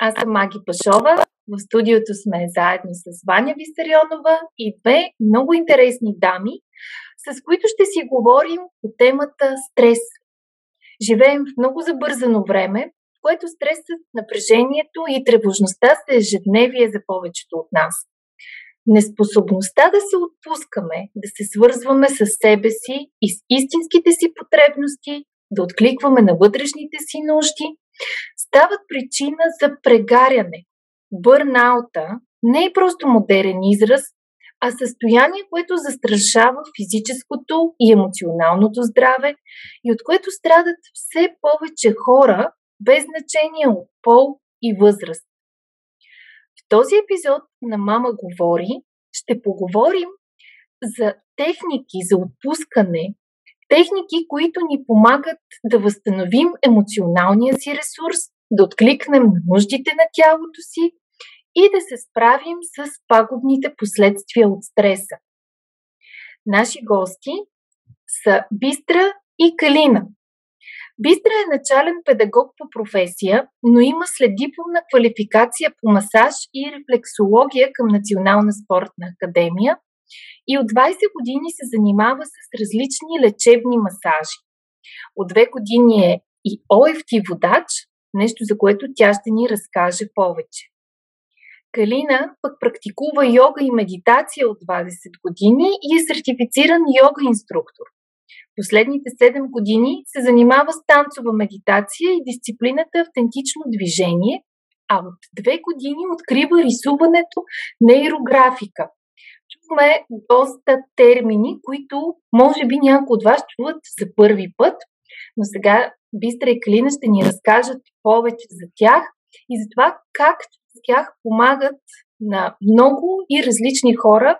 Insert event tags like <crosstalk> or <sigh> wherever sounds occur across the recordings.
Аз съм Маги Пашова в студиото сме заедно с Ваня Висарионова и две много интересни дами, с които ще си говорим по темата стрес. Живеем в много забързано време, в което стресът, напрежението и тревожността са ежедневие за повечето от нас. Неспособността да се отпускаме, да се свързваме с себе си и с истинските си потребности, да откликваме на вътрешните си нужди, стават причина за прегаряне, бърнаута не е просто модерен израз, а състояние, което застрашава физическото и емоционалното здраве и от което страдат все повече хора, без значение от пол и възраст. В този епизод на Мама говори ще поговорим за техники за отпускане, техники, които ни помагат да възстановим емоционалния си ресурс, да откликнем на нуждите на тялото си и да се справим с пагубните последствия от стреса. Наши гости са Бистра и Калина. Бистра е начален педагог по професия, но има следдипломна квалификация по масаж и рефлексология към Национална спортна академия и от 20 години се занимава с различни лечебни масажи. От две години е и ОФТ водач, нещо за което тя ще ни разкаже повече. Калина пък практикува йога и медитация от 20 години и е сертифициран йога инструктор. Последните 7 години се занимава с танцова медитация и дисциплината автентично движение, а от 2 години открива рисуването нейрографика. Чухме доста термини, които може би някои от вас чуват за първи път, но сега Бистра и Калина ще ни разкажат повече за тях и за това как с тях помагат на много и различни хора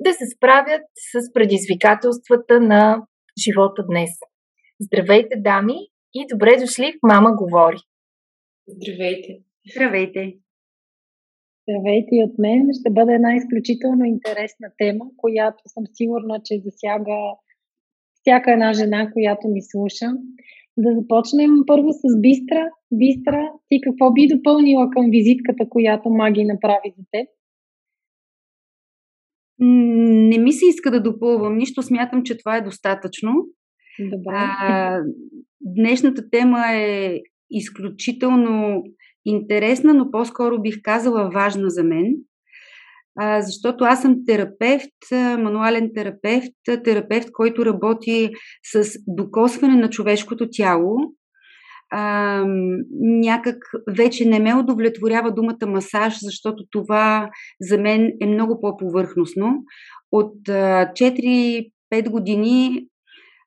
да се справят с предизвикателствата на живота днес. Здравейте, дами, и добре дошли в Мама говори. Здравейте. Здравейте. Здравейте и от мен. Ще бъде една изключително интересна тема, която съм сигурна, че засяга всяка една жена, която ми слуша. Да започнем първо с Бистра. Бистра, ти какво би допълнила към визитката, която Маги направи за теб? Не ми се иска да допълвам нищо, смятам, че това е достатъчно. Добре. А, днешната тема е изключително интересна, но по-скоро бих казала важна за мен защото аз съм терапевт, мануален терапевт, терапевт, който работи с докосване на човешкото тяло. Някак вече не ме удовлетворява думата масаж, защото това за мен е много по-повърхностно. От 4-5 години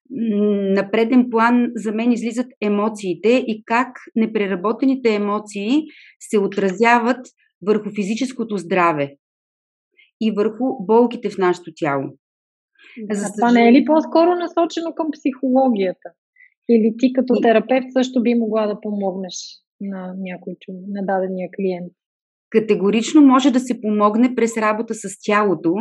на преден план за мен излизат емоциите и как непреработените емоции се отразяват върху физическото здраве и върху болките в нашето тяло. Да, За това не е ли по-скоро насочено към психологията? Или ти като терапевт също би могла да помогнеш на някой на дадения клиент? Категорично може да се помогне през работа с тялото.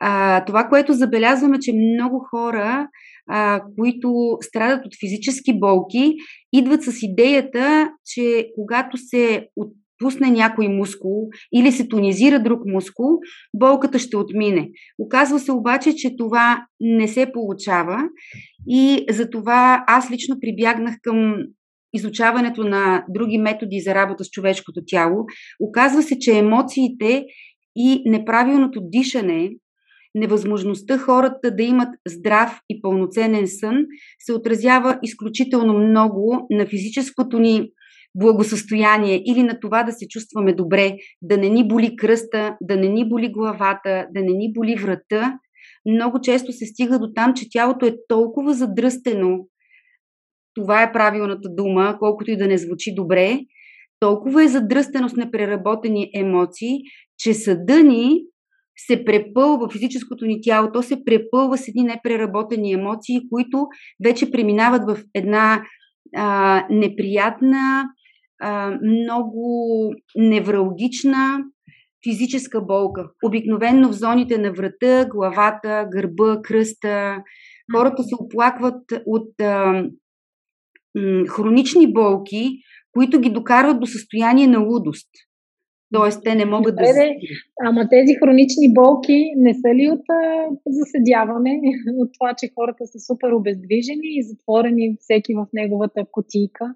А, това, което забелязваме, че много хора, а, които страдат от физически болки, идват с идеята, че когато се от пусне някой мускул или се тонизира друг мускул, болката ще отмине. Оказва се обаче, че това не се получава и затова аз лично прибягнах към изучаването на други методи за работа с човешкото тяло. Оказва се, че емоциите и неправилното дишане, невъзможността хората да имат здрав и пълноценен сън се отразява изключително много на физическото ни благосъстояние или на това да се чувстваме добре, да не ни боли кръста, да не ни боли главата, да не ни боли врата, много често се стига до там, че тялото е толкова задръстено, това е правилната дума, колкото и да не звучи добре, толкова е задръстено с непреработени емоции, че съда ни се препълва физическото ни тяло, то се препълва с едни непреработени емоции, които вече преминават в една а, неприятна, а, много невралгична физическа болка. Обикновенно в зоните на врата, главата, гърба, кръста. Хората се оплакват от а, м, хронични болки, които ги докарват до състояние на лудост. Тоест, те не могат Добре, да. Ама тези хронични болки не са ли от а, заседяване, <laughs> от това, че хората са супер обездвижени и затворени всеки в неговата котийка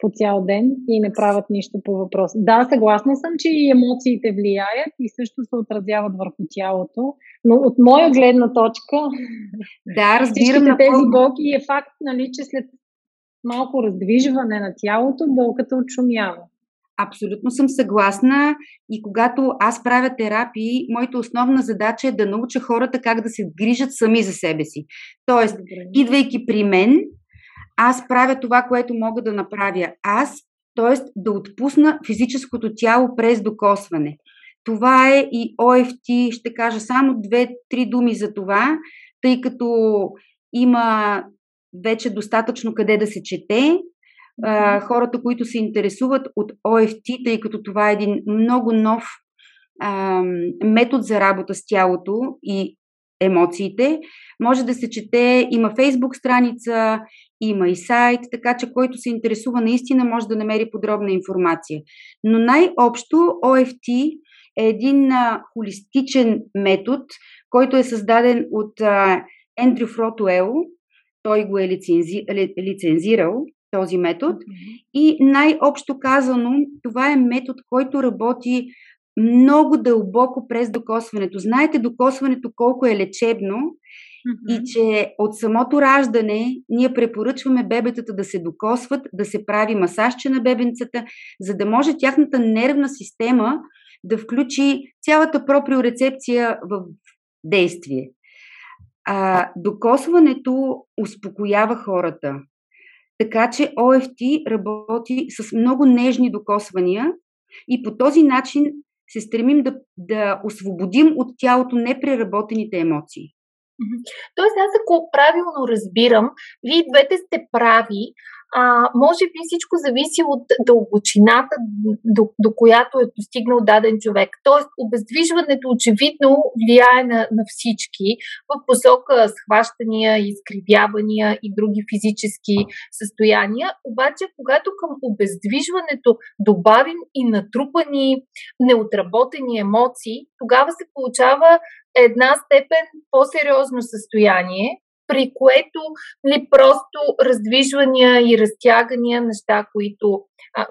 по цял ден и не правят нищо по въпрос. Да, съгласна съм, че и емоциите влияят и също се отразяват върху тялото, но от моя гледна точка, <laughs> да, разбирам на тези болки е факт, нали, че след малко раздвижване на тялото, болката отшумява. Абсолютно съм съгласна и когато аз правя терапии, моята основна задача е да науча хората как да се грижат сами за себе си. Тоест, идвайки при мен, аз правя това, което мога да направя аз, т.е. да отпусна физическото тяло през докосване. Това е и ОФТ, ще кажа само две-три думи за това, тъй като има вече достатъчно къде да се чете хората, които се интересуват от ОФТ, тъй като това е един много нов а, метод за работа с тялото и емоциите. Може да се чете, има фейсбук страница, има и сайт, така че който се интересува наистина може да намери подробна информация. Но най-общо ОФТ е един а, холистичен метод, който е създаден от а, Ендрю Фротуел. Той го е лицензи, лицензирал този метод. И най-общо казано, това е метод, който работи много дълбоко през докосването. Знаете докосването колко е лечебно mm-hmm. и че от самото раждане ние препоръчваме бебетата да се докосват, да се прави масажче на бебенцата, за да може тяхната нервна система да включи цялата проприорецепция в действие. А, докосването успокоява хората. Така че ОФТ работи с много нежни докосвания и по този начин се стремим да, да освободим от тялото непреработените емоции. Тоест, аз ако правилно разбирам, вие двете сте прави, а, може би всичко зависи от дълбочината, до, до която е достигнал даден човек. Тоест, обездвижването очевидно влияе на, на всички в посока схващания, изкривявания и други физически състояния. Обаче, когато към обездвижването добавим и натрупани неотработени емоции, тогава се получава една степен по-сериозно състояние, при което ли просто раздвижвания и разтягания, неща, които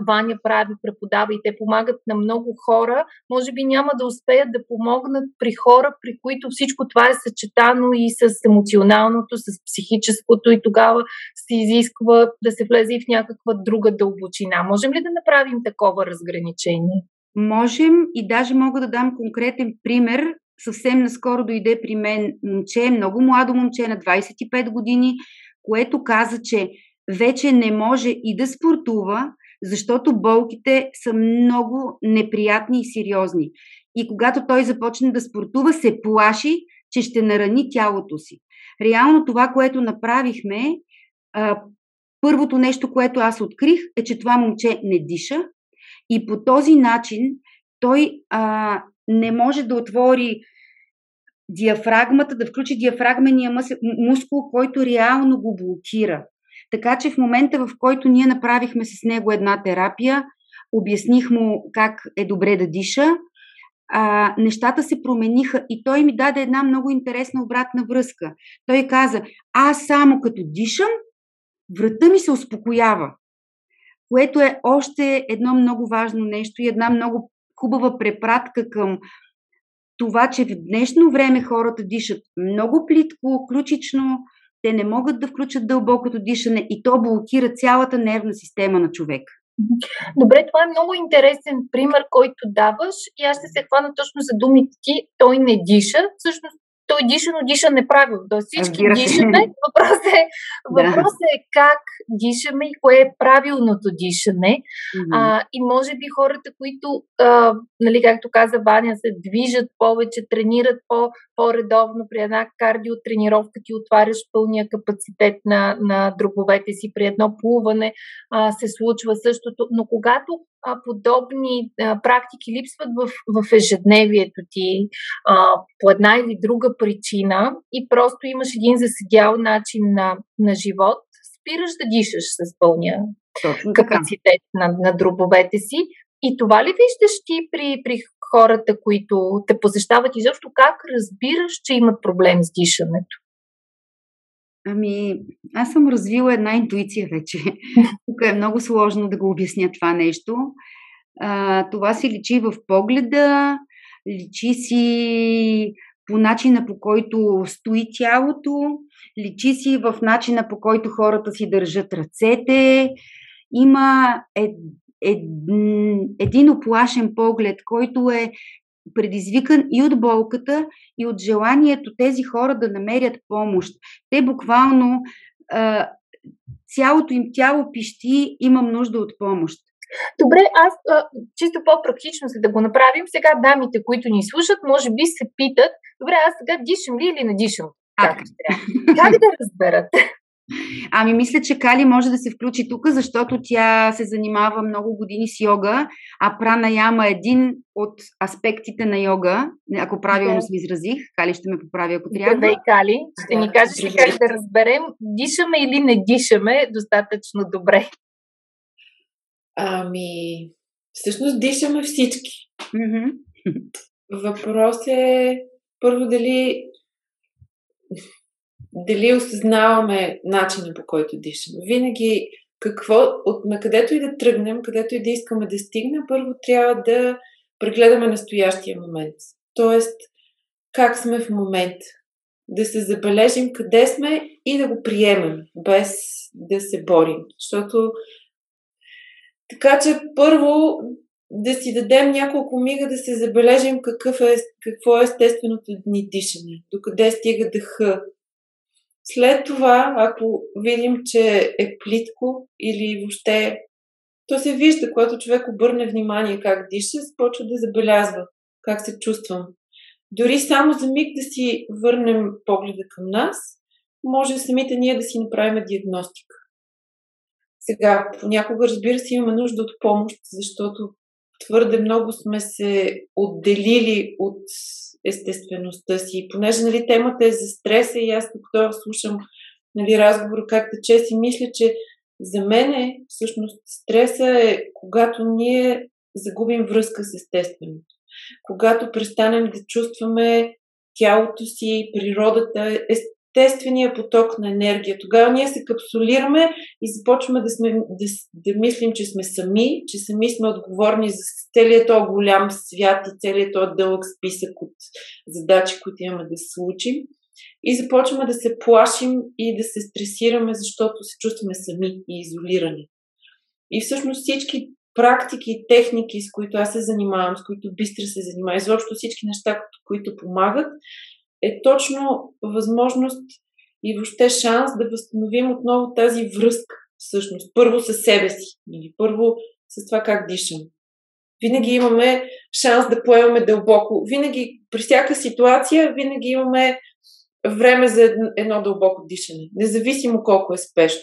Ваня прави, преподава и те помагат на много хора, може би няма да успеят да помогнат при хора, при които всичко това е съчетано и с емоционалното, с психическото и тогава се изисква да се влезе и в някаква друга дълбочина. Можем ли да направим такова разграничение? Можем и даже мога да дам конкретен пример съвсем наскоро дойде при мен момче, много младо момче на 25 години, което каза, че вече не може и да спортува, защото болките са много неприятни и сериозни. И когато той започне да спортува, се плаши, че ще нарани тялото си. Реално това, което направихме, първото нещо, което аз открих, е, че това момче не диша и по този начин той а, не може да отвори диафрагмата, да включи диафрагмения мускул, който реално го блокира. Така че в момента, в който ние направихме с него една терапия, обясних му как е добре да диша, а, нещата се промениха и той ми даде една много интересна обратна връзка. Той каза, аз само като дишам, врата ми се успокоява, което е още едно много важно нещо и една много хубава препратка към това, че в днешно време хората дишат много плитко, ключично, те не могат да включат дълбокото дишане и то блокира цялата нервна система на човек. Добре, това е много интересен пример, който даваш и аз ще се хвана точно за думите ти. Той не диша. Всъщност той диша, но диша неправилно. Тоест всички дишаме. Въпросът е, въпрос е как дишаме и кое е правилното дишане. Mm-hmm. А, и може би хората, които, а, нали, както каза Ваня, се движат повече, тренират по, по-редовно при една кардиотренировка, ти отваряш пълния капацитет на, на дробовете си при едно плуване, а, се случва същото. Но когато а, подобни а, практики липсват в, в ежедневието ти а, по една или друга причина и просто имаш един заседял начин на, на живот, спираш да дишаш с пълния Точно капацитет на, на дробовете си. И това ли виждаш ти при, при хората, които те посещават и защо как разбираш, че имат проблем с дишането? Ами, аз съм развила една интуиция вече. <laughs> Тук е много сложно да го обясня това нещо. А, това си личи в погледа, личи си по начина по който стои тялото, личи си в начина по който хората си държат ръцете. Има ед, ед, един оплашен поглед, който е предизвикан и от болката, и от желанието тези хора да намерят помощ. Те буквално цялото им тяло пищи, имам нужда от помощ. Добре, аз а, чисто по-практично, за да го направим, сега дамите, които ни слушат, може би се питат, добре, аз сега дишам ли или не дишам? Как, как да разберат? Ами мисля, че Кали може да се включи тук, защото тя се занимава много години с йога, а прана яма е един от аспектите на йога, ако правилно да. се изразих. Кали ще ме поправи, ако трябва. Здравей, Кали. Ще ни кажеш ли как да разберем, дишаме или не дишаме достатъчно добре? Ами, всъщност дишаме всички. Въпрос е първо дали дали осъзнаваме начина по който дишаме. Винаги какво, от на където и да тръгнем, където и да искаме да стигнем, първо трябва да прегледаме настоящия момент. Тоест, как сме в момента. Да се забележим къде сме и да го приемем, без да се борим. Защото така че първо да си дадем няколко мига да се забележим какъв е, какво е естественото ни дишане, докъде стига дъха, след това, ако видим, че е плитко или въобще то се вижда, когато човек обърне внимание как диша, започва да забелязва как се чувствам. Дори само за миг да си върнем погледа към нас, може самите ние да си направим диагностика. Сега, понякога, разбира се, имаме нужда от помощ, защото твърде много сме се отделили от естествеността си. Понеже нали, темата е за стреса и аз като слушам нали, разговора как тече си, мисля, че за мен е, всъщност стреса е когато ние загубим връзка с естественото. Когато престанем да чувстваме тялото си, природата, естествения поток на енергия. Тогава ние се капсулираме и започваме да, сме, да, да мислим, че сме сами, че сами сме отговорни за целият този голям свят и целият този дълъг списък от задачи, които имаме да случим. И започваме да се плашим и да се стресираме, защото се чувстваме сами и изолирани. И всъщност всички практики и техники, с които аз се занимавам, с които Бистра се занимава, изобщо всички неща, които помагат, е точно възможност и въобще шанс да възстановим отново тази връзка, всъщност. Първо със себе си, или първо с това как дишам. Винаги имаме шанс да поемаме дълбоко. Винаги, при всяка ситуация, винаги имаме време за едно дълбоко дишане. Независимо колко е спешно.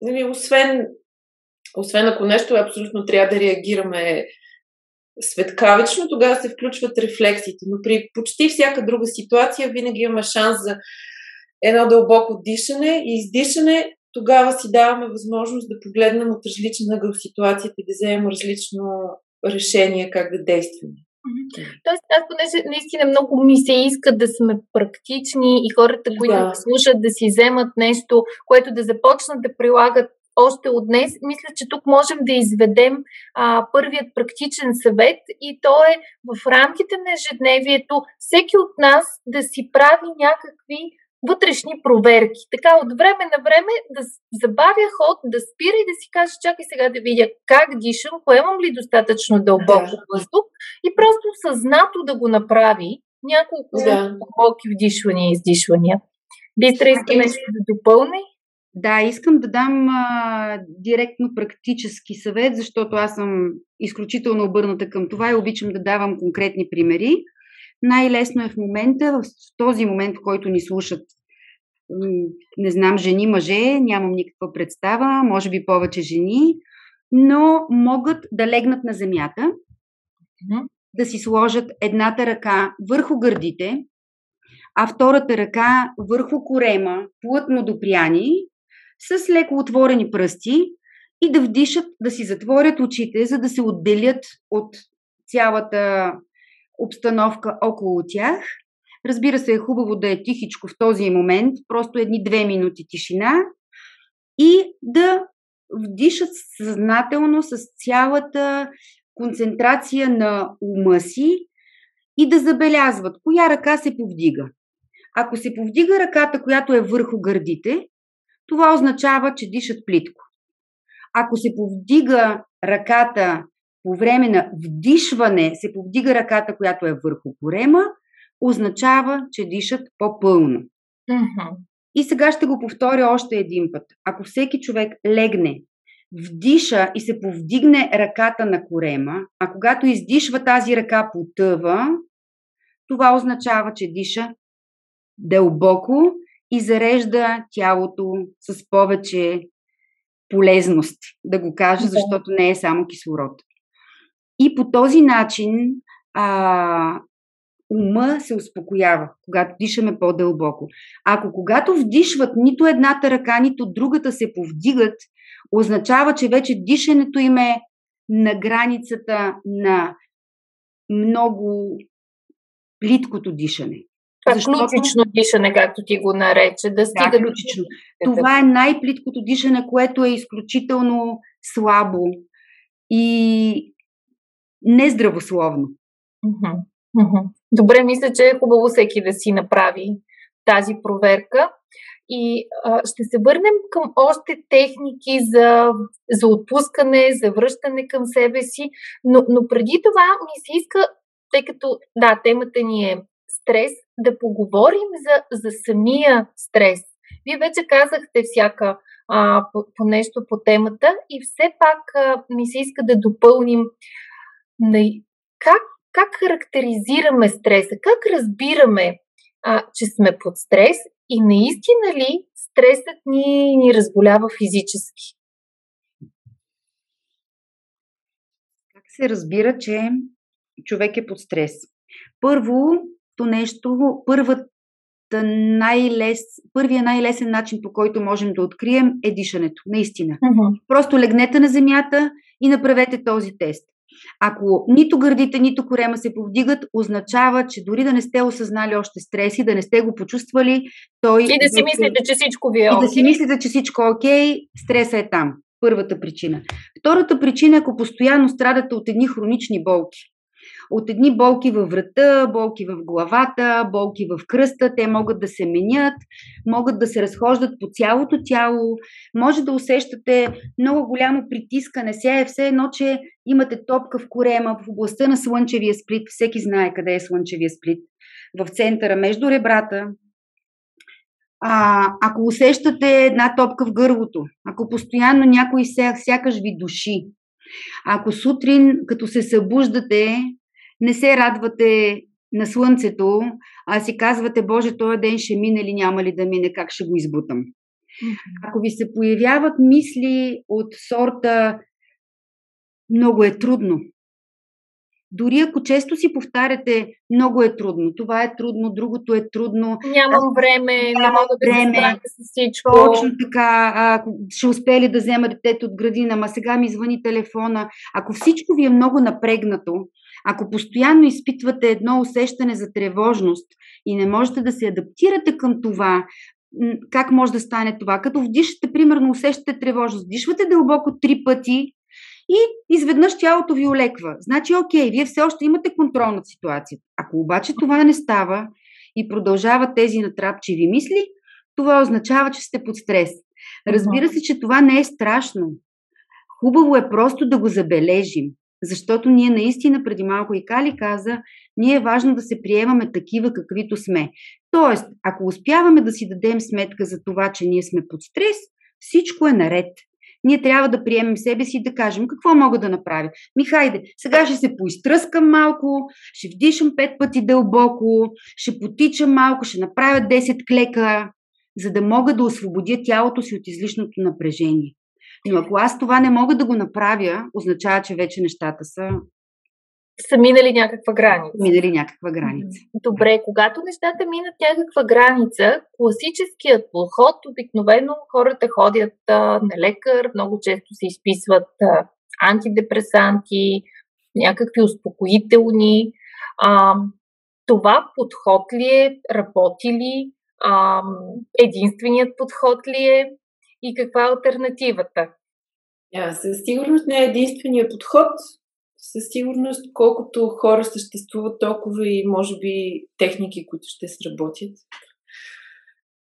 Нали, освен, освен ако нещо абсолютно трябва да реагираме светкавично, тогава се включват рефлексите. Но при почти всяка друга ситуация винаги имаме шанс за едно дълбоко дишане и издишане. Тогава си даваме възможност да погледнем от различен ъгъл ситуацията и да вземем различно решение как да действаме. Тоест, аз понеже наистина много ми се иска да сме практични и хората, които да. слушат, да си вземат нещо, което да започнат да прилагат още от днес, мисля, че тук можем да изведем а, първият практичен съвет и то е в рамките на ежедневието всеки от нас да си прави някакви вътрешни проверки. Така от време на време да забавя ход, да спира и да си каже, чакай сега да видя как дишам, поемам ли достатъчно дълбоко въздух и просто съзнато да го направи няколко да. вдишвания и издишвания. Бистра иска нещо да допълни? Да, искам да дам а, директно практически съвет, защото аз съм изключително обърната към това и обичам да давам конкретни примери. Най-лесно е в момента, в този момент, в който ни слушат, не знам, жени, мъже, нямам никаква представа, може би повече жени, но могат да легнат на земята, да си сложат едната ръка върху гърдите, а втората ръка върху корема, плътно допряни, с леко отворени пръсти и да вдишат, да си затворят очите, за да се отделят от цялата обстановка около тях. Разбира се, е хубаво да е тихичко в този момент, просто едни две минути тишина и да вдишат съзнателно с цялата концентрация на ума си и да забелязват коя ръка се повдига. Ако се повдига ръката, която е върху гърдите, това означава, че дишат плитко. Ако се повдига ръката по време на вдишване, се повдига ръката, която е върху корема, означава, че дишат по-пълно. Mm-hmm. И сега ще го повторя още един път. Ако всеки човек легне, вдиша и се повдигне ръката на корема, а когато издишва тази ръка потъва, това означава, че диша дълбоко и зарежда тялото с повече полезност, да го кажа, защото не е само кислород. И по този начин а, ума се успокоява, когато дишаме по-дълбоко. Ако когато вдишват нито едната ръка, нито другата се повдигат, означава, че вече дишането им е на границата на много плиткото дишане. Защото... ключично дишане, както ти го нарече, да стига да, ключично. Това е най-плиткото дишане, което е изключително слабо и нездравословно. Добре, мисля, че е хубаво всеки да си направи тази проверка. И а, ще се върнем към още техники за, за отпускане, за връщане към себе си, но, но преди това ми се иска, тъй като, да, темата ни е стрес, да поговорим за, за самия стрес. Вие вече казахте всяка а, по, по нещо по темата и все пак а, ми се иска да допълним на, как, как характеризираме стреса, как разбираме, а, че сме под стрес и наистина ли стресът ни, ни разболява физически? Как се разбира, че човек е под стрес? Първо, нещо, първата най-лес, първия най-лесен начин, по който можем да открием е дишането. Наистина. Uh-huh. Просто легнете на земята и направете този тест. Ако нито гърдите, нито корема се повдигат, означава, че дори да не сте осъзнали още стреси, да не сте го почувствали, той... И да си мислите, че всичко ви е окей. И да си мислите, че всичко е окей, стреса е там. Първата причина. Втората причина е, ако постоянно страдате от едни хронични болки от едни болки във врата, болки в главата, болки в кръста. Те могат да се менят, могат да се разхождат по цялото тяло. Може да усещате много голямо притискане. Сега е все едно, че имате топка в корема, в областта на слънчевия сплит. Всеки знае къде е слънчевия сплит. В центъра, между ребрата, а, ако усещате една топка в гърлото, ако постоянно някой сякаш ви души, ако сутрин, като се събуждате, не се радвате на слънцето, а си казвате, Боже, този ден ще мине или няма ли да мине, как ще го избутам. Ако ви се появяват мисли от сорта много е трудно, дори ако често си повтаряте, много е трудно, това е трудно, другото е трудно. Нямам време, не мога да време, се с всичко. Точно така, ако ще успели да взема детето от градина, ма сега ми звъни телефона. Ако всичко ви е много напрегнато, ако постоянно изпитвате едно усещане за тревожност и не можете да се адаптирате към това, как може да стане това? Като вдишате, примерно, усещате тревожност, дишвате дълбоко три пъти и изведнъж тялото ви олеква. Значи, окей, вие все още имате контрол над ситуацията. Ако обаче това не става и продължават тези натрапчиви мисли, това означава, че сте под стрес. Разбира се, че това не е страшно. Хубаво е просто да го забележим. Защото ние наистина, преди малко и Кали каза, ние е важно да се приемаме такива, каквито сме. Тоест, ако успяваме да си дадем сметка за това, че ние сме под стрес, всичко е наред. Ние трябва да приемем себе си и да кажем какво мога да направя. Ми хайде, сега ще се поизтръскам малко, ще вдишам пет пъти дълбоко, ще потичам малко, ще направя 10 клека, за да мога да освободя тялото си от излишното напрежение. Но ако аз това не мога да го направя, означава, че вече нещата са са минали някаква граница. Минали някаква граница. Добре, когато нещата минат някаква граница, класическият подход, обикновено хората ходят а, на лекар, много често се изписват а, антидепресанти, някакви успокоителни. А, това подход ли е, работи ли, а, единственият подход ли е и каква е альтернативата? Yeah, със сигурност не е единственият подход със сигурност, колкото хора съществуват, толкова и може би техники, които ще сработят.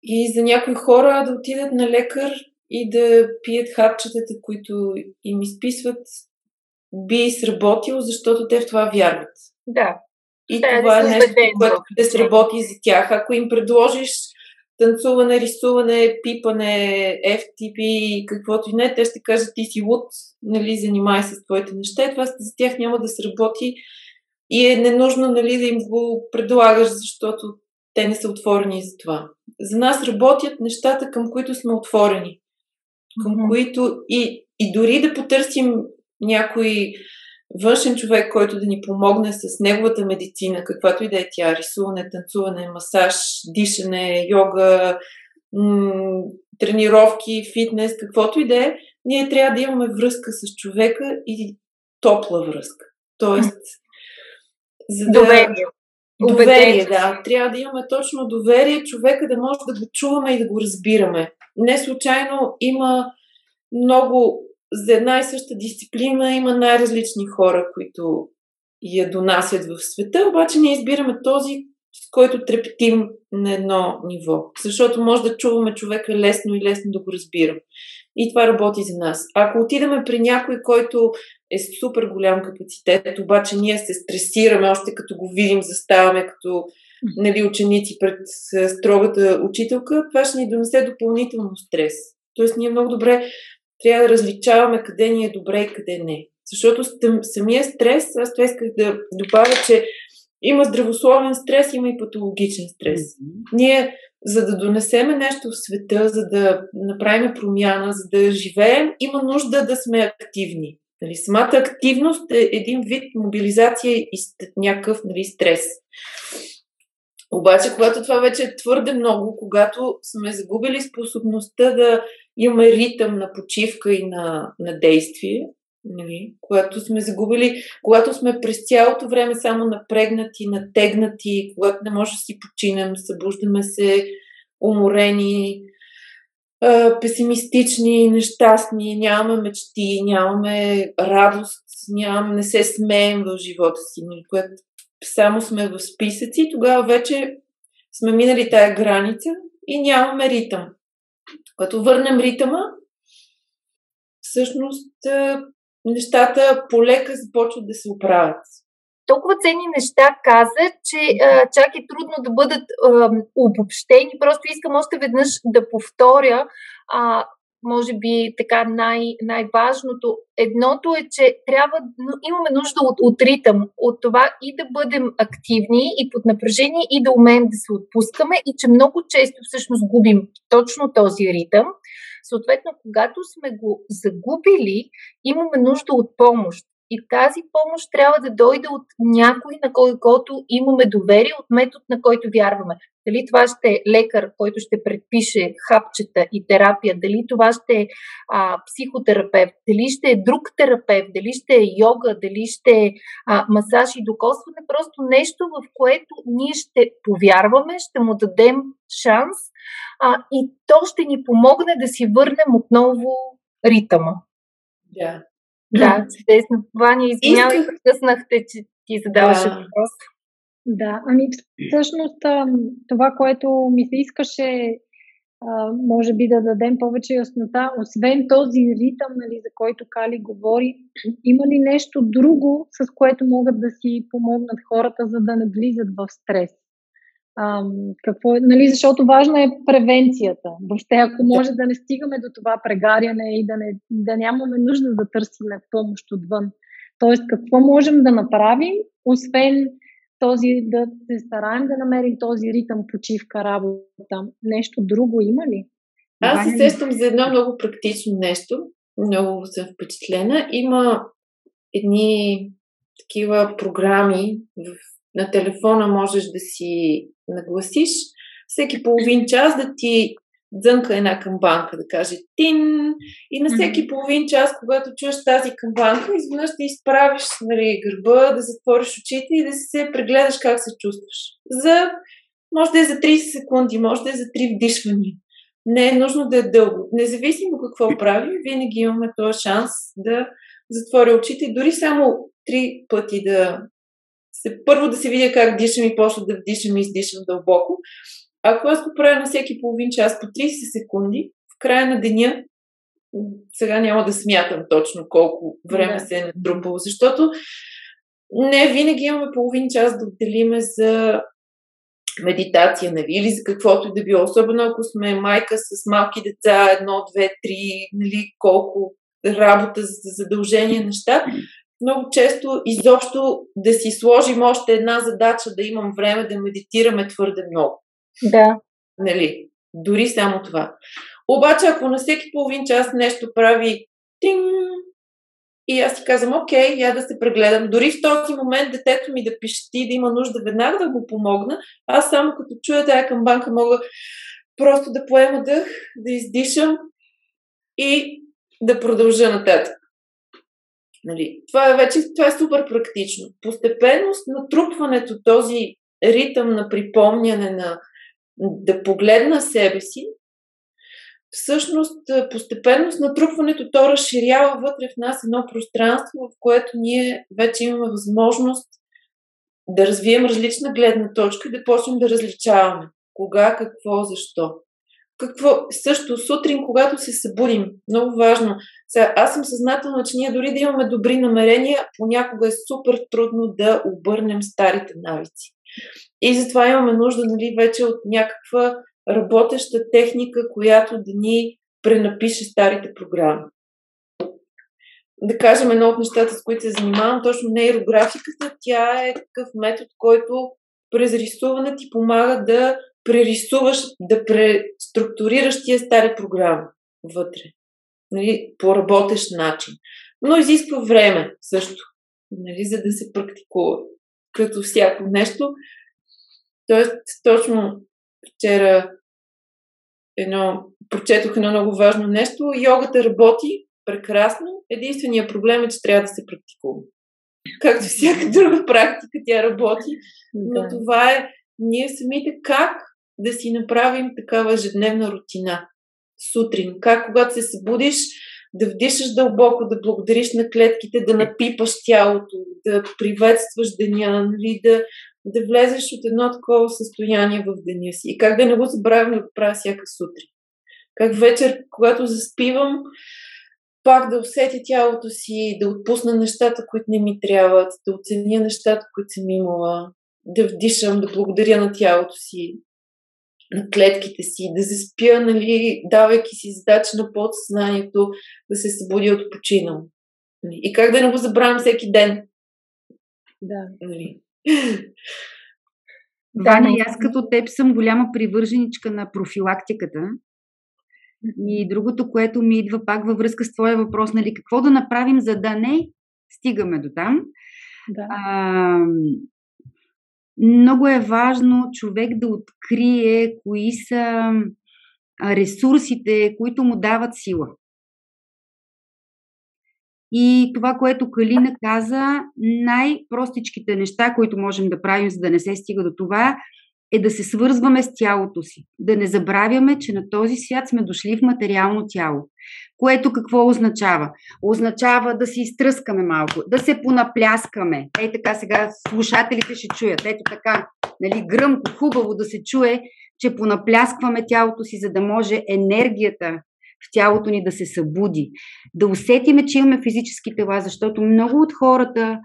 И за някои хора да отидат на лекар и да пият хапчетата, които им изписват, би сработило, защото те в това вярват. Да. И да, това да е нещо, което ще сработи за тях. Ако им предложиш танцуване, рисуване, пипане, FTP, каквото и не, те ще кажат ти си луд, нали, занимай с твоите неща. Това за тях няма да се работи и е ненужно нали, да им го предлагаш, защото те не са отворени за това. За нас работят нещата, към които сме отворени. Към mm-hmm. които и, и дори да потърсим някой външен човек, който да ни помогне с неговата медицина, каквато и да е тя, рисуване, танцуване, масаж, дишане, йога, м- тренировки, фитнес, каквото и да е, ние трябва да имаме връзка с човека и топла връзка. Тоест, за да... Доверие. Доверие, да. Трябва да имаме точно доверие, човека да може да го чуваме и да го разбираме. Не случайно има много за една и съща дисциплина има най-различни хора, които я донасят в света, обаче ние избираме този, с който трептим на едно ниво. Защото може да чуваме човека лесно и лесно да го разбирам. И това работи за нас. Ако отидеме при някой, който е супер голям капацитет, обаче ние се стресираме, още като го видим, заставаме като нали, ученици пред строгата учителка, това ще ни донесе допълнително стрес. Тоест ние много добре трябва да различаваме къде ни е добре и къде не. Защото самия стрес, аз това исках да добавя, че има здравословен стрес, има и патологичен стрес. Mm-hmm. Ние, за да донесеме нещо в света, за да направим промяна, за да живеем, има нужда да сме активни. Нали, самата активност е един вид мобилизация и някакъв нали, стрес. Обаче, когато това вече е твърде много, когато сме загубили способността да имаме ритъм на почивка и на, на действие, нали? когато сме загубили, когато сме през цялото време само напрегнати, натегнати, когато не може да си починем, събуждаме се уморени, песимистични, нещастни, нямаме мечти, нямаме радост, нямаме, не се смеем в живота си, нали? когато само сме в списъци, тогава вече сме минали тая граница и нямаме ритъм. Като върнем ритъма, всъщност нещата полека започват да се оправят. Толкова ценни неща каза, че а, чак е трудно да бъдат а, обобщени. Просто искам още веднъж да повторя а, може би така най- най-важното. Едното е, че трябва, имаме нужда от, от ритъм, от това и да бъдем активни и под напрежение и да умеем да се отпускаме и че много често всъщност губим точно този ритъм. Съответно, когато сме го загубили, имаме нужда от помощ. И тази помощ трябва да дойде от някой, на който имаме доверие, от метод, на който вярваме. Дали това ще е лекар, който ще предпише хапчета и терапия, дали това ще е а, психотерапевт, дали ще е друг терапевт, дали ще е йога, дали ще е а, масаж и докосване, просто нещо, в което ние ще повярваме, ще му дадем шанс а, и то ще ни помогне да си върнем отново ритъма. Да. Да, чудесно. Ваня, извинявай, Исках... къснахте, че ти задаваше да. въпрос. Да, ами всъщност това, което ми се искаше може би да дадем повече яснота. Освен този ритъм, нали, за който Кали говори, <clears throat> има ли нещо друго, с което могат да си помогнат хората, за да не влизат в стрес? А, какво е, нали, защото важна е превенцията. Въобще, ако може да не стигаме до това прегаряне и да, не, да нямаме нужда да търсиме помощ отвън. Тоест, какво можем да направим, освен този, да се стараем да намерим този ритъм, почивка, работа. Нещо друго има ли? Аз се сещам за едно много практично нещо. Много съм впечатлена. Има едни такива програми в, на телефона можеш да си нагласиш всеки половин час да ти дзънка една камбанка, да каже тин и на всеки половин час, когато чуеш тази камбанка, изведнъж да изправиш нали, гърба, да затвориш очите и да се прегледаш как се чувстваш. За, може да е за 30 секунди, може да е за 3 вдишвания. Не е нужно да е дълго. Независимо какво прави, винаги имаме този шанс да затворя очите дори само три пъти да се, първо да се видя как дишам и после да вдишам и издишам дълбоко, ако аз го правя на всеки половин час по 30 секунди, в края на деня, сега няма да смятам точно колко време да. се е натрупало, защото не винаги имаме половин час да отделиме за медитация, нали, или за каквото и да било. Особено ако сме майка с малки деца, едно, две, три, нали, колко работа за задължения неща. Много често изобщо да си сложим още една задача, да имам време да медитираме твърде много. Да. Нали? Дори само това. Обаче, ако на всеки половин час нещо прави тин, и аз си казвам, окей, я да се прегледам. Дори в този момент детето ми да пищи, да има нужда веднага да го помогна, аз само като чуя тая камбанка мога просто да поема дъх, да издишам и да продължа нататък. Нали? Това е вече това е супер практично. Постепенно с натрупването този ритъм на припомняне на да погледна себе си, всъщност постепенно с натрупването то разширява вътре в нас едно пространство, в което ние вече имаме възможност да развием различна гледна точка и да почнем да различаваме кога, какво, защо. Какво, също сутрин, когато се събудим, много важно. Сега, аз съм съзнателна, че ние дори да имаме добри намерения, понякога е супер трудно да обърнем старите навици. И затова имаме нужда нали, вече от някаква работеща техника, която да ни пренапише старите програми. Да кажем едно от нещата, с които се занимавам, точно нейрографиката, тя е такъв метод, който през рисуване ти помага да прерисуваш, да преструктурираш тия стари програми вътре. Нали, по работещ начин. Но изисква време също, нали, за да се практикува като всяко нещо. Тоест, точно вчера едно, прочетох едно много важно нещо. Йогата работи прекрасно. Единственият проблем е, че трябва да се практикува. Както всяка друга практика, тя работи. Но това е ние самите как да си направим такава ежедневна рутина. Сутрин. Как когато се събудиш, да вдишаш дълбоко, да благодариш на клетките, да напипаш тялото, да приветстваш деня, нали, да, да влезеш от едно такова състояние в деня си. И как да не го забравям да го правя всяка сутрин. Как вечер, когато заспивам, пак да усетя тялото си, да отпусна нещата, които не ми трябват, да оценя нещата, които съм имала, да вдишам, да благодаря на тялото си, на клетките си, да заспя, нали, давайки си задача на подсъзнанието да се събуди от починал. Нали, и как да не го забравям всеки ден. Да. Нали. Да, и аз като теб съм голяма привърженичка на профилактиката. И другото, което ми идва пак във връзка с твоя въпрос, нали, какво да направим, за да не стигаме до там. Да. А, много е важно човек да открие кои са ресурсите, които му дават сила. И това, което Калина каза, най-простичките неща, които можем да правим, за да не се стига до това, е да се свързваме с тялото си. Да не забравяме, че на този свят сме дошли в материално тяло. Което какво означава? Означава да си изтръскаме малко, да се понапляскаме. Ей така сега слушателите ще чуят. Ето така, нали, гръмко, хубаво да се чуе, че понапляскваме тялото си, за да може енергията в тялото ни да се събуди. Да усетиме, че имаме физически тела, защото много от хората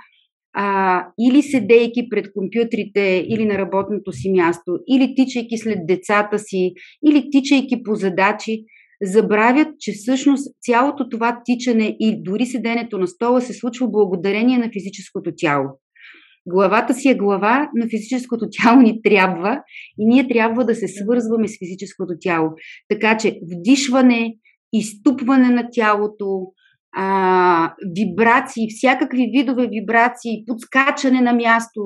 а, или седейки пред компютрите или на работното си място, или тичайки след децата си, или тичайки по задачи, забравят, че всъщност цялото това тичане и дори седенето на стола се случва благодарение на физическото тяло. Главата си е глава, но физическото тяло ни трябва и ние трябва да се свързваме с физическото тяло. Така че вдишване, изтупване на тялото, а, вибрации, всякакви видове вибрации, подскачане на място,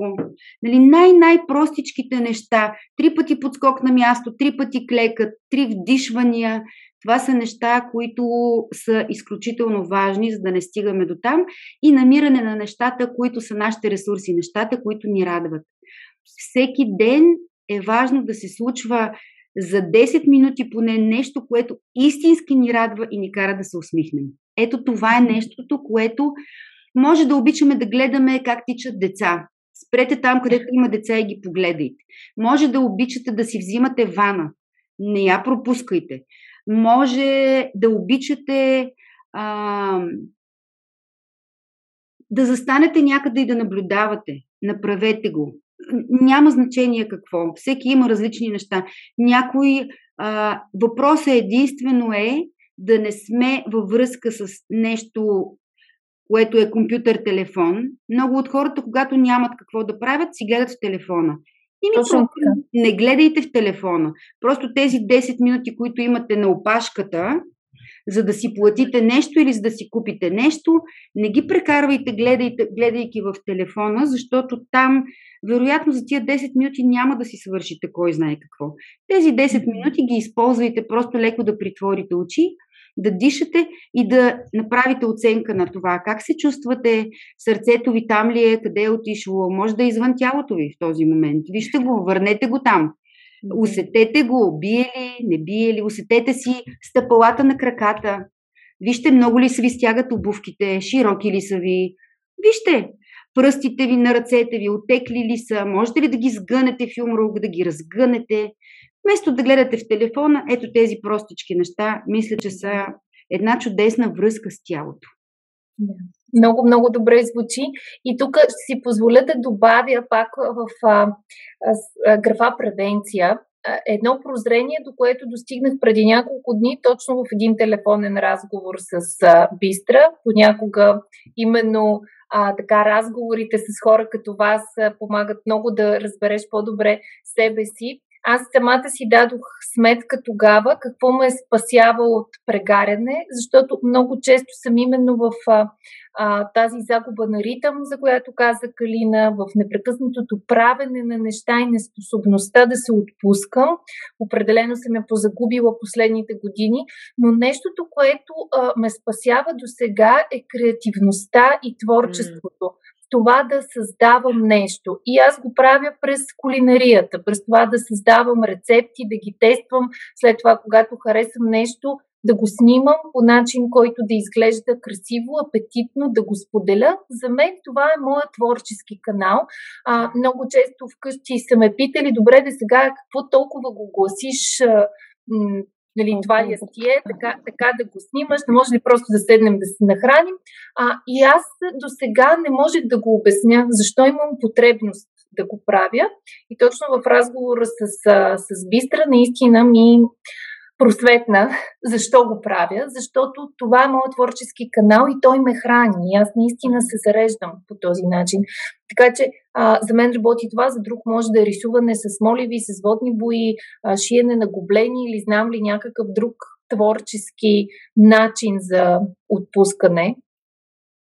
нали, най-най-простичките неща. Три пъти подскок на място, три пъти клекат, три вдишвания. Това са неща, които са изключително важни, за да не стигаме до там. И намиране на нещата, които са нашите ресурси, нещата, които ни радват. Всеки ден е важно да се случва за 10 минути поне нещо, което истински ни радва и ни кара да се усмихнем. Ето това е нещото, което може да обичаме да гледаме как тичат деца. Спрете там, където има деца и ги погледайте. Може да обичате да си взимате вана. Не я пропускайте. Може да обичате а, да застанете някъде и да наблюдавате. Направете го. Няма значение какво. Всеки има различни неща. Някой а, въпросът единствено е да не сме във връзка с нещо, което е компютър, телефон. Много от хората, когато нямат какво да правят, си гледат в телефона. И ми просто не гледайте в телефона. Просто тези 10 минути, които имате на опашката, за да си платите нещо или за да си купите нещо, не ги прекарвайте гледайте, гледайки в телефона, защото там вероятно за тия 10 минути няма да си свършите кой знае какво. Тези 10 минути ги използвайте просто леко да притворите очи, да дишате и да направите оценка на това. Как се чувствате? Сърцето ви там ли е? Къде е отишло? Може да е извън тялото ви в този момент. Вижте го, върнете го там. Усетете го, бие ли, не бие ли, усетете си стъпалата на краката. Вижте много ли са ви стягат обувките, широки ли са ви. Вижте, пръстите ви на ръцете ви, отекли ли са, можете ли да ги сгънете в юмрук, да ги разгънете. Вместо да гледате в телефона, ето тези простички неща, мисля, че са една чудесна връзка с тялото. Много, много добре звучи. И тук си позволя да добавя пак в а, а, графа превенция едно прозрение, до което достигнах преди няколко дни, точно в един телефонен разговор с а, Бистра. Понякога именно а, така разговорите с хора като вас а, помагат много да разбереш по-добре себе си аз самата си дадох сметка тогава какво ме е спасява от прегаряне, защото много често съм именно в а, а, тази загуба на ритъм, за която каза Калина, в непрекъснатото правене на неща и неспособността да се отпускам. Определено съм я позагубила последните години, но нещото, което а, ме спасява до сега е креативността и творчеството. Mm това да създавам нещо. И аз го правя през кулинарията, през това да създавам рецепти, да ги тествам, след това, когато харесам нещо, да го снимам по начин, който да изглежда красиво, апетитно, да го споделя. За мен това е моят творчески канал. А, много често вкъщи са ме питали, добре да сега какво толкова го гласиш нали, това ли ти е, така, така да го снимаш, не може ли просто да седнем да се нахраним. А, и аз до сега не можех да го обясня, защо имам потребност да го правя. И точно в разговора с, с, с Бистра наистина ми просветна защо го правя, защото това е моят творчески канал и той ме храни. Аз наистина се зареждам по този начин. Така че а, за мен работи това, за друг може да е рисуване с моливи, с водни бои, а, шиене на гоблени или знам ли някакъв друг творчески начин за отпускане.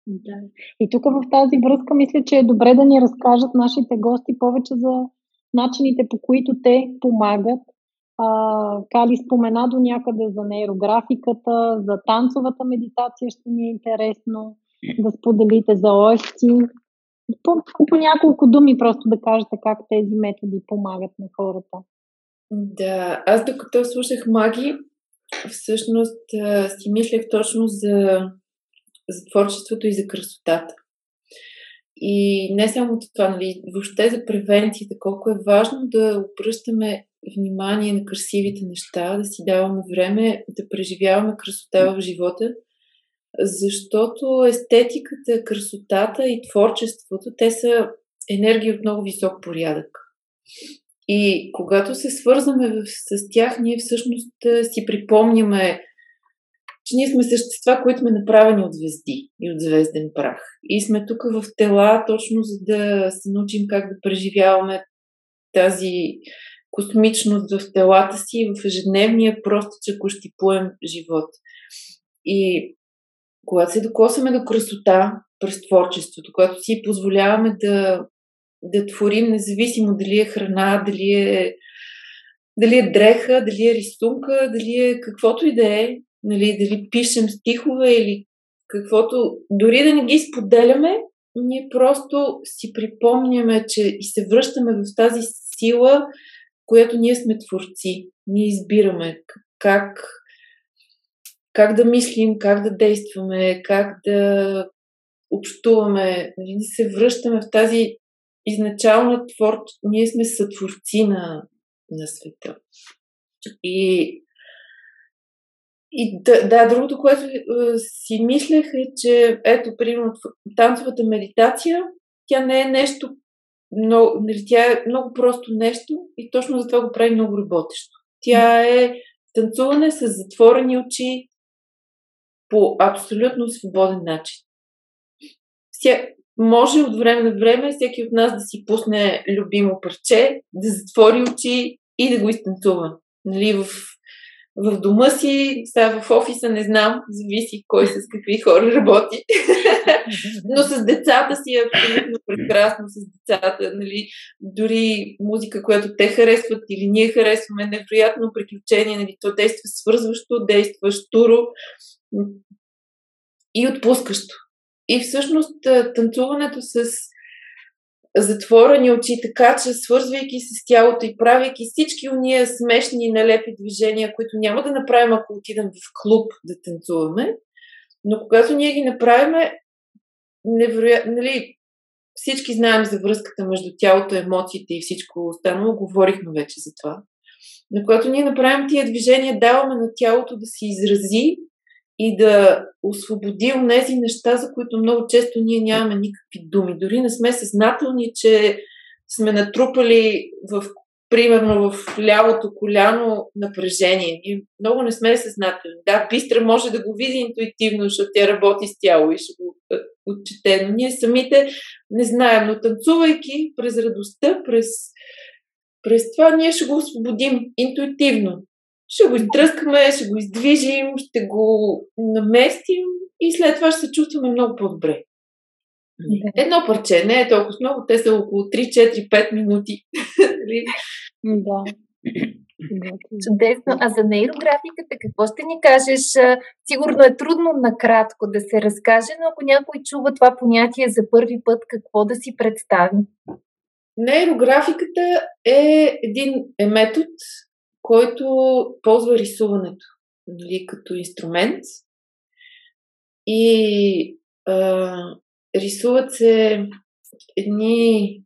Да. И тук в тази връзка мисля, че е добре да ни разкажат нашите гости повече за начините по които те помагат а, Кали спомена до някъде за нейрографиката, за танцовата медитация ще ни е интересно да споделите за ОФТ. По, по няколко думи просто да кажете как тези методи помагат на хората. Да, аз докато слушах маги, всъщност си мислех точно за, за творчеството и за красотата. И не само това, нали, въобще за превенцията, колко е важно да обръщаме внимание на красивите неща, да си даваме време да преживяваме красота в живота, защото естетиката, красотата и творчеството, те са енергия от много висок порядък. И когато се свързваме с тях, ние всъщност си припомняме, че ние сме същества, които сме направени от звезди и от звезден прах. И сме тук в тела, точно за да се научим как да преживяваме тази космичност в телата си, в ежедневния простичък щипуем живот. И когато се докосваме до красота през творчеството, когато си позволяваме да, да творим, независимо дали е храна, дали е, дали е дреха, дали е рисунка, дали е каквото и да е, нали, дали пишем стихове или каквото, дори да не ги споделяме, ние просто си припомняме, че и се връщаме в тази сила, която ние сме творци. Ние избираме как, как да мислим, как да действаме, как да общуваме. Нали, се връщаме в тази изначална твор... Ние сме сътворци на, на света. И и да, да, другото, което е, си мислех е, че ето, примерно, танцовата медитация, тя не е нещо много, нали, тя е много просто нещо и точно за това го прави много работещо. Тя е танцуване с затворени очи по абсолютно свободен начин. Вся, може от време на време всеки от нас да си пусне любимо парче, да затвори очи и да го изтанцува. Нали, в в дома си, сега в офиса не знам, зависи кой с какви хора работи. <laughs> Но с децата си е абсолютно прекрасно с децата. Нали? Дори музика, която те харесват или ние харесваме, невероятно приключение. Нали? То действа свързващо, действа штуро и отпускащо. И всъщност танцуването с затворени очи, така че свързвайки се с тялото и правейки всички уния смешни налепи движения, които няма да направим, ако отидем в клуб да танцуваме, но когато ние ги направим, невероятно, нали, всички знаем за връзката между тялото, емоциите и всичко останало, говорихме вече за това. Но когато ние направим тия движения, даваме на тялото да се изрази и да освободи от тези неща, за които много често ние нямаме никакви думи. Дори не сме съзнателни, че сме натрупали в примерно в лявото коляно напрежение. Ние много не сме съзнателни. Да, Бистра може да го види интуитивно, защото тя работи с тяло и ще го е, отчете, но ние самите не знаем. Но танцувайки през радостта, през, през това, ние ще го освободим интуитивно ще го изтръскаме, ще го издвижим, ще го наместим и след това ще се чувстваме много по-добре. Едно парче, не е толкова много, те са около 3-4-5 минути. Нали? да. Чудесно. А за нейрографиката какво ще ни кажеш? Сигурно е трудно накратко да се разкаже, но ако някой чува това понятие за първи път, какво да си представи? Нейрографиката е един е метод, който ползва рисуването нали, като инструмент. И а, рисуват се едни.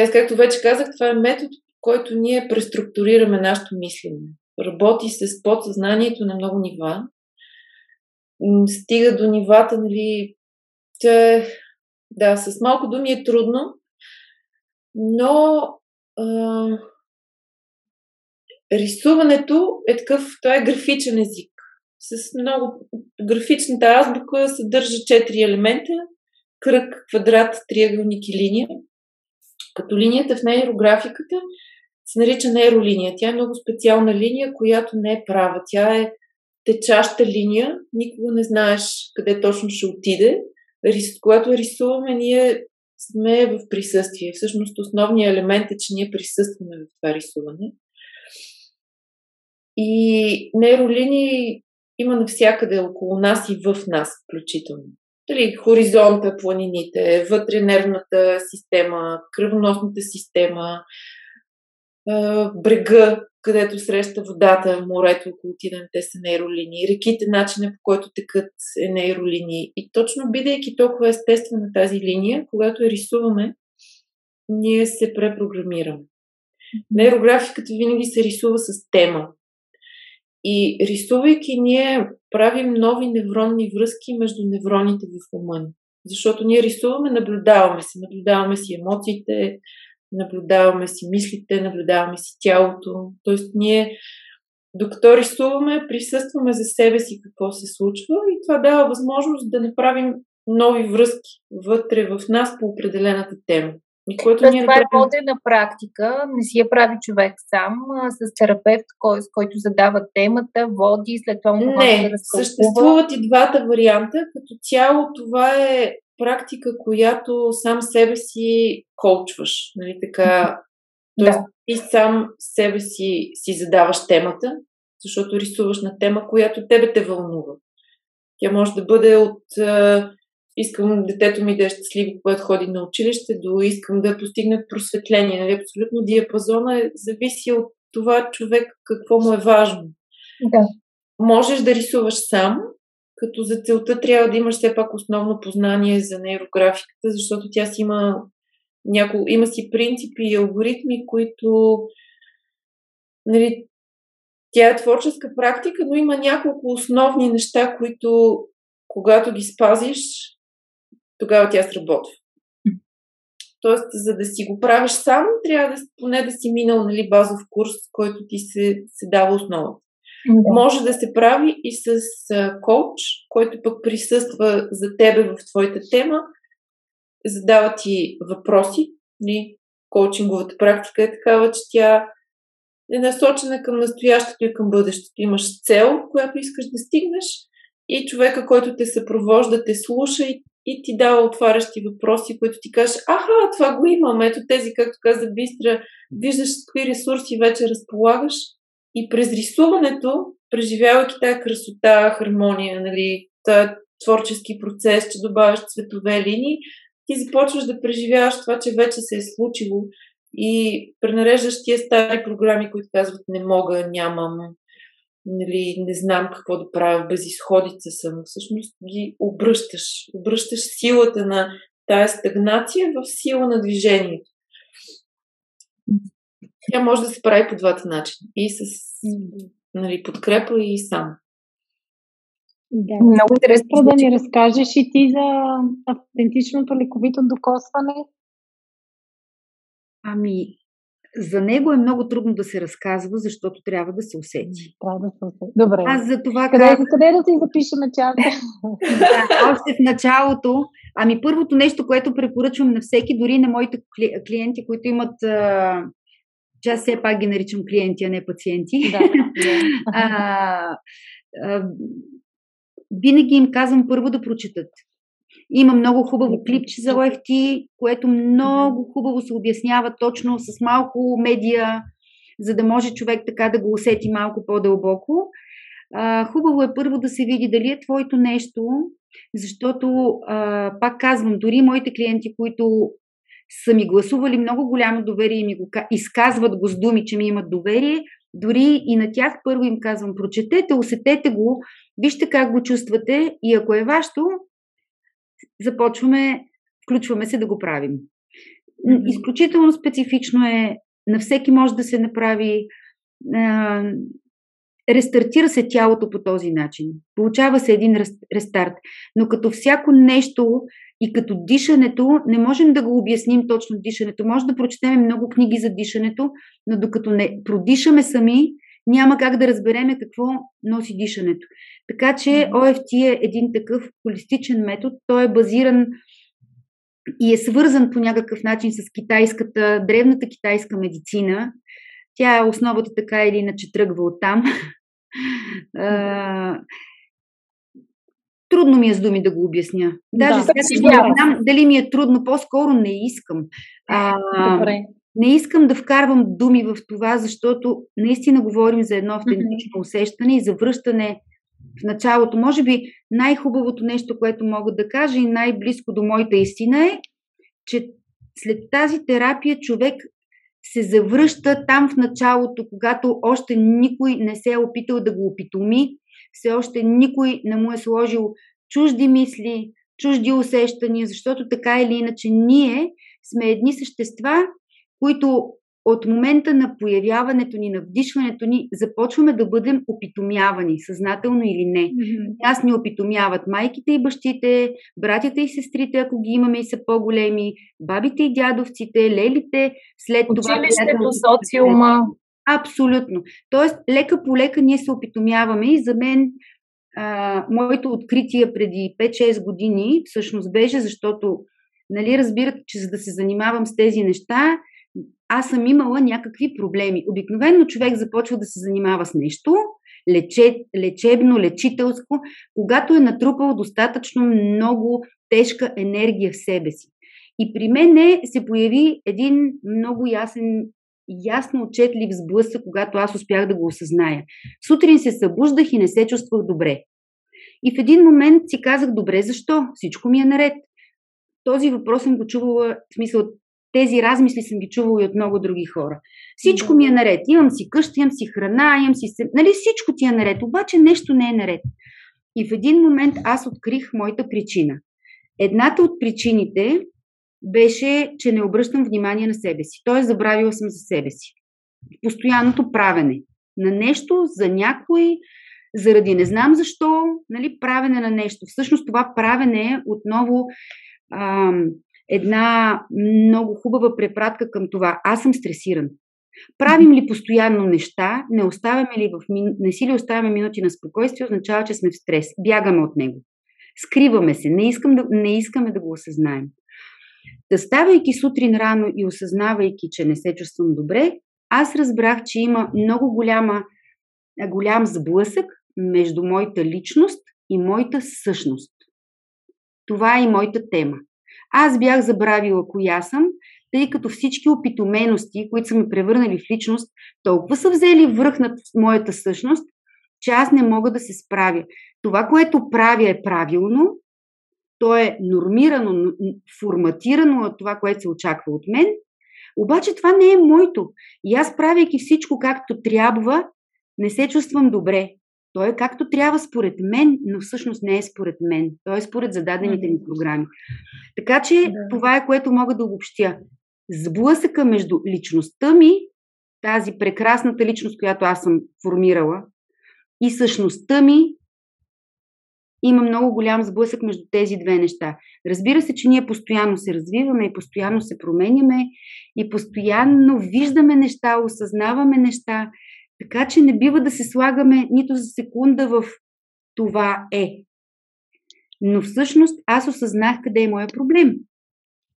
Аз, както вече казах, това е метод, който ние преструктурираме нашето мислене. Работи с подсъзнанието на много нива. Стига до нивата, нали. Че, да, с малко думи е трудно, но а, Рисуването е такъв, това е графичен език. С много графичната азбука съдържа четири елемента кръг, квадрат, триъгълник и линия. Като линията в нейрографиката се нарича нейролиния. Тя е много специална линия, която не е права. Тя е течаща линия, никога не знаеш къде точно ще отиде. Когато рисуваме, ние сме в присъствие. Всъщност основният елемент е, че ние присъстваме в това рисуване. И нейролинии има навсякъде около нас и в нас включително. Дали, хоризонта, планините, вътре нервната система, кръвоносната система, брега, където среща водата, морето, ако отидем, те са нейролинии, реките, начина по който текат е нейролинии. И точно бидейки толкова естествена тази линия, когато я рисуваме, ние се препрограмираме. Нейрографиката винаги се рисува с тема. И рисувайки, ние правим нови невронни връзки между невроните в ума. Защото ние рисуваме, наблюдаваме се, наблюдаваме си емоциите, наблюдаваме си мислите, наблюдаваме си тялото. Тоест ние, докато рисуваме, присъстваме за себе си какво се случва и това дава възможност да направим нови връзки вътре в нас по определената тема. И което ние това е водена практика, не си я прави човек сам, а с терапевт, кой, с който задава темата, води, след това му Не, да съществуват и двата варианта. Като цяло това е практика, която сам себе си коучваш. Нали, така, Тоест, да. ти сам себе си, си задаваш темата, защото рисуваш на тема, която тебе те вълнува. Тя може да бъде от искам детето ми да е щастливо, когато ходи на училище, до искам да постигне просветление. Нали? Абсолютно диапазона е, зависи от това човек какво му е важно. Да. Можеш да рисуваш сам, като за целта трябва да имаш все пак основно познание за нейрографиката, защото тя си има, няко, има си принципи и алгоритми, които нали, тя е творческа практика, но има няколко основни неща, които когато ги спазиш, тогава тя сработва. Тоест, за да си го правиш сам, трябва да поне да си минал нали, базов курс, който ти се, се дава основата. Да. Може да се прави и с а, коуч, който пък присъства за тебе в твоята тема, задава ти въпроси. Нали? Коучинговата практика е такава, че тя е насочена към настоящето и към бъдещето. Имаш цел, която искаш да стигнеш и човека, който те съпровожда, те слуша и и ти дава отварящи въпроси, които ти кажеш, аха, това го имам, ето тези, както каза Бистра, виждаш какви ресурси вече разполагаш и през рисуването, преживявайки тази красота, хармония, нали, този творчески процес, че добавяш цветове линии, ти започваш да преживяваш това, че вече се е случило и пренареждаш тия стари програми, които казват не мога, нямам, нали, не знам какво да правя, безисходица съм. Всъщност ги обръщаш. Обръщаш силата на тая стагнация в сила на движението. Тя може да се прави по двата начина. И с нали, подкрепа, и сам. Да. Много интересно. да ни разкажеш и ти за автентичното лековито докосване. Ами, за него е много трудно да се разказва, защото трябва да се усети. Трябва да се усети. Добре. Аз за това къде, как... къде да си запиша началото? <laughs> да, още в началото. Ами първото нещо, което препоръчвам на всеки, дори на моите клиенти, които имат че аз все пак ги наричам клиенти, а не пациенти. Да, <laughs> а, а, винаги им казвам първо да прочитат. Има много хубаво клипче за OFT, което много хубаво се обяснява точно с малко медия, за да може човек така да го усети малко по-дълбоко. А, хубаво е първо да се види дали е твоето нещо, защото, а, пак казвам, дори моите клиенти, които са ми гласували много голямо доверие и ми го изказват го с думи, че ми имат доверие, дори и на тях първо им казвам, прочетете, усетете го, вижте как го чувствате и ако е вашето, започваме, включваме се да го правим. Изключително специфично е, на всеки може да се направи, рестартира се тялото по този начин. Получава се един рестарт. Но като всяко нещо и като дишането, не можем да го обясним точно дишането. Може да прочетем много книги за дишането, но докато не продишаме сами, няма как да разбереме какво носи дишането. Така че OFT е един такъв холистичен метод. Той е базиран и е свързан по някакъв начин с китайската, древната китайска медицина. Тя е основата така или иначе тръгва от там. Трудно ми е с думи да го обясня. Даже да, сега не знам дали ми е трудно, по-скоро не искам. А, Добре. Не искам да вкарвам думи в това, защото наистина говорим за едно автентично усещане и за връщане в началото. Може би най-хубавото нещо, което мога да кажа и най-близко до моята истина е, че след тази терапия човек се завръща там в началото, когато още никой не се е опитал да го опитоми, все още никой не му е сложил чужди мисли, чужди усещания, защото така или иначе ние сме едни същества, които от момента на появяването ни, на вдишването ни, започваме да бъдем опитомявани, съзнателно или не. Mm-hmm. Нас ни опитомяват майките и бащите, братята и сестрите, ако ги имаме и са по-големи, бабите и дядовците, лелите, след това... Училището, социума. Абсолютно. Тоест, лека по лека ние се опитомяваме и за мен а, моето откритие преди 5-6 години всъщност беше, защото нали, разбират, че за да се занимавам с тези неща, аз съм имала някакви проблеми. Обикновено човек започва да се занимава с нещо, лече, лечебно, лечителско, когато е натрупал достатъчно много тежка енергия в себе си. И при мен се появи един много ясен, ясно отчетлив сблъсък, когато аз успях да го осъзная. Сутрин се събуждах и не се чувствах добре. И в един момент си казах, добре, защо? Всичко ми е наред. Този въпрос съм го чувала, в смисъл, тези размисли съм ги чувала и от много други хора. Всичко ми е наред. Имам си къща, имам си храна, имам си... Нали всичко ти е наред, обаче нещо не е наред. И в един момент аз открих моята причина. Едната от причините беше, че не обръщам внимание на себе си. Тоест, забравила съм за себе си. Постоянното правене на нещо за някой, заради не знам защо, нали, правене на нещо. Всъщност това правене е отново ам, една много хубава препратка към това. Аз съм стресиран. Правим ли постоянно неща, не, оставяме ли в, не си ли оставяме минути на спокойствие, означава, че сме в стрес. Бягаме от него. Скриваме се. Не, искам да, не искаме да го осъзнаем. Да ставайки сутрин рано и осъзнавайки, че не се чувствам добре, аз разбрах, че има много голяма, голям сблъсък между моята личност и моята същност. Това е и моята тема. Аз бях забравила коя съм, тъй като всички опитомености, които са ме превърнали в личност, толкова са взели връх над моята същност, че аз не мога да се справя. Това, което правя е правилно, то е нормирано, форматирано от това, което се очаква от мен, обаче това не е моето. И аз, правейки всичко както трябва, не се чувствам добре. То е както трябва според мен, но всъщност не е според мен. То е според зададените ми програми. Така че да. това е което мога да обобщя. Сблъсъка между личността ми, тази прекрасната личност, която аз съм формирала, и същността ми, има много голям сблъсък между тези две неща. Разбира се, че ние постоянно се развиваме и постоянно се променяме и постоянно виждаме неща, осъзнаваме неща така че не бива да се слагаме нито за секунда в това е. Но всъщност аз осъзнах къде е моя проблем.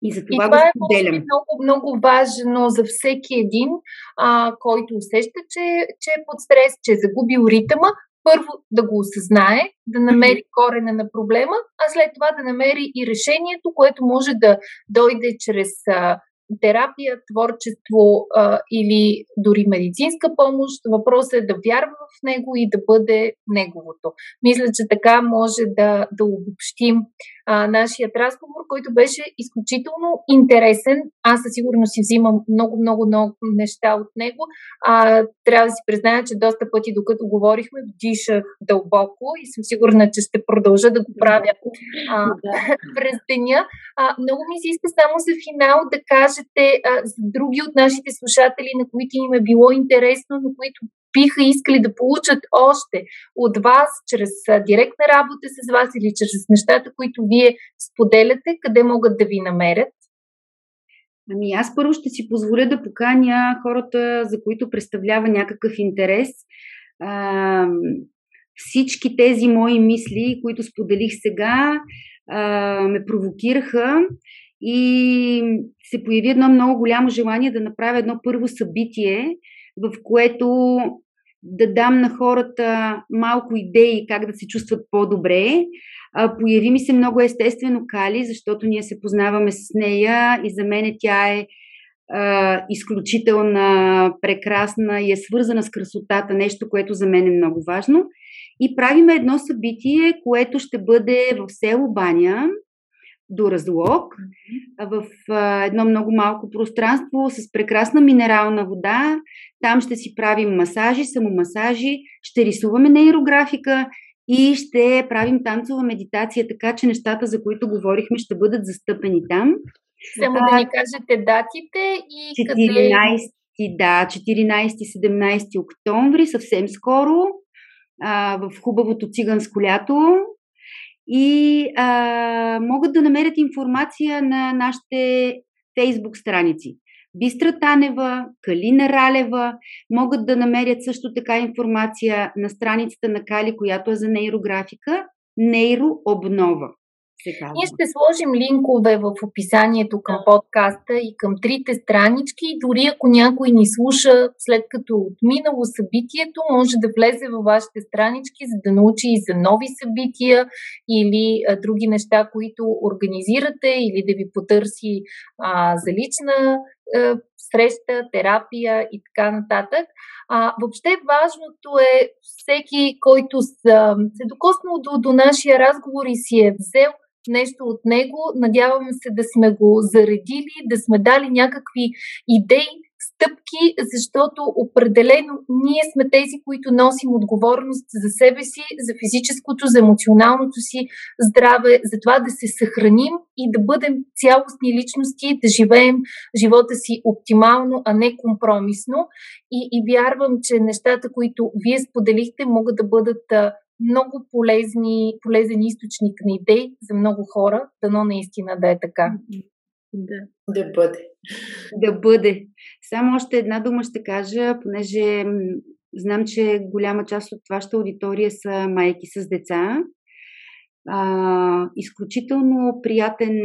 И за това, и това го споделям. е много, много важно за всеки един, а, който усеща, че, че е под стрес, че е загубил ритъма. Първо да го осъзнае, да намери корена на проблема, а след това да намери и решението, което може да дойде чрез а, терапия, творчество а, или дори медицинска помощ. Въпросът е да вярва в него и да бъде неговото. Мисля, че така може да, да обобщим а, нашият разговор, който беше изключително интересен. Аз със сигурност си взимам много, много, много неща от него. А, трябва да си призная, че доста пъти, докато говорихме, дишах дълбоко и съм сигурна, че ще продължа да го правя а, <laughs> през деня. А, много ми се иска само за финал да кажете а, за други от нашите слушатели, на които им е било интересно, но които биха искали да получат още от вас, чрез директна работа с вас или чрез нещата, които вие споделяте, къде могат да ви намерят? Ами аз първо ще си позволя да поканя хората, за които представлява някакъв интерес. А, всички тези мои мисли, които споделих сега, а, ме провокираха и се появи едно много голямо желание да направя едно първо събитие, в което да дам на хората малко идеи как да се чувстват по-добре. Появи ми се много естествено Кали, защото ние се познаваме с нея и за мен тя е изключителна, прекрасна и е свързана с красотата, нещо, което за мен е много важно. И правиме едно събитие, което ще бъде в село Баня, до разлог, в едно много малко пространство с прекрасна минерална вода. Там ще си правим масажи, самомасажи, ще рисуваме нейрографика и ще правим танцова медитация, така че нещата, за които говорихме, ще бъдат застъпени там. Само да ни кажете датите и 14, да, 14-17 октомври, съвсем скоро, а, в хубавото циганско лято. И а, могат да намерят информация на нашите фейсбук страници. Бистра Танева, Калина Ралева могат да намерят също така информация на страницата на Кали, която е за нейрографика, нейрообнова. Ние ще сложим линкове в описанието към подкаста и към трите странички. Дори ако някой ни слуша след като отминало събитието, може да влезе във вашите странички, за да научи и за нови събития или а, други неща, които организирате, или да ви потърси а, за лична среща, терапия и така нататък. А, въобще важното е всеки, който са, се докоснал до, до нашия разговор и си е взел нещо от него. Надяваме се да сме го заредили, да сме дали някакви идеи, стъпки, защото определено ние сме тези, които носим отговорност за себе си, за физическото, за емоционалното си здраве, за това да се съхраним и да бъдем цялостни личности, да живеем живота си оптимално, а не компромисно. И, и вярвам, че нещата, които вие споделихте, могат да бъдат много полезни, полезен източник на идеи за много хора, дано наистина да е така. Да. Да бъде. Да бъде. Само още една дума ще кажа, понеже знам, че голяма част от вашата аудитория са майки с деца. А, изключително приятен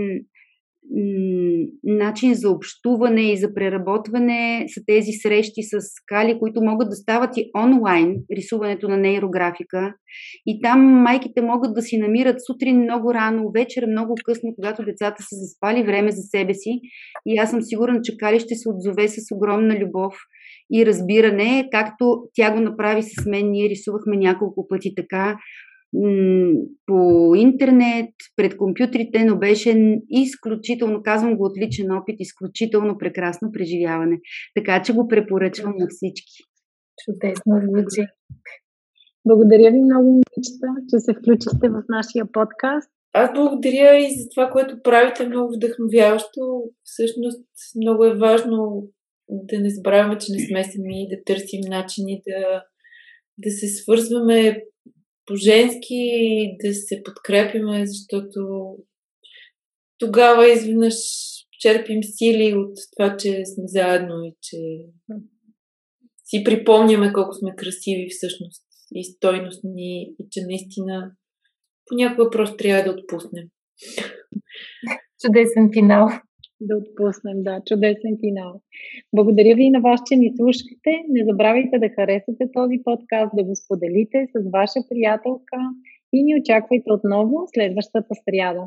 начин за общуване и за преработване са тези срещи с Кали, които могат да стават и онлайн, рисуването на нейрографика. И там майките могат да си намират сутрин много рано, вечер много късно, когато децата са заспали време за себе си. И аз съм сигурна, че Кали ще се отзове с огромна любов и разбиране, както тя го направи с мен. Ние рисувахме няколко пъти така по интернет, пред компютрите, но беше изключително, казвам го от личен опит, изключително прекрасно преживяване. Така че го препоръчвам на всички. Чудесно звучи. Благодаря ви много, момичета, че се включихте в нашия подкаст. Аз благодаря и за това, което правите много вдъхновяващо. Всъщност много е важно да не забравяме, че не сме сами, да търсим начини да, да се свързваме по-женски да се подкрепиме, защото тогава изведнъж черпим сили от това, че сме заедно и че си припомняме колко сме красиви всъщност и стойностни и че наистина понякога просто трябва да отпуснем. Чудесен финал да отпуснем. Да, чудесен финал. Благодаря ви на вас, че ни слушахте. Не забравяйте да харесате този подкаст, да го споделите с ваша приятелка и ни очаквайте отново следващата сряда.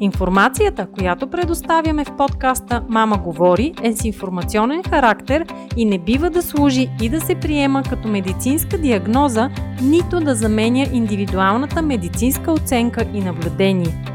Информацията, която предоставяме в подкаста Мама говори е с информационен характер и не бива да служи и да се приема като медицинска диагноза, нито да заменя индивидуалната медицинска оценка и наблюдение.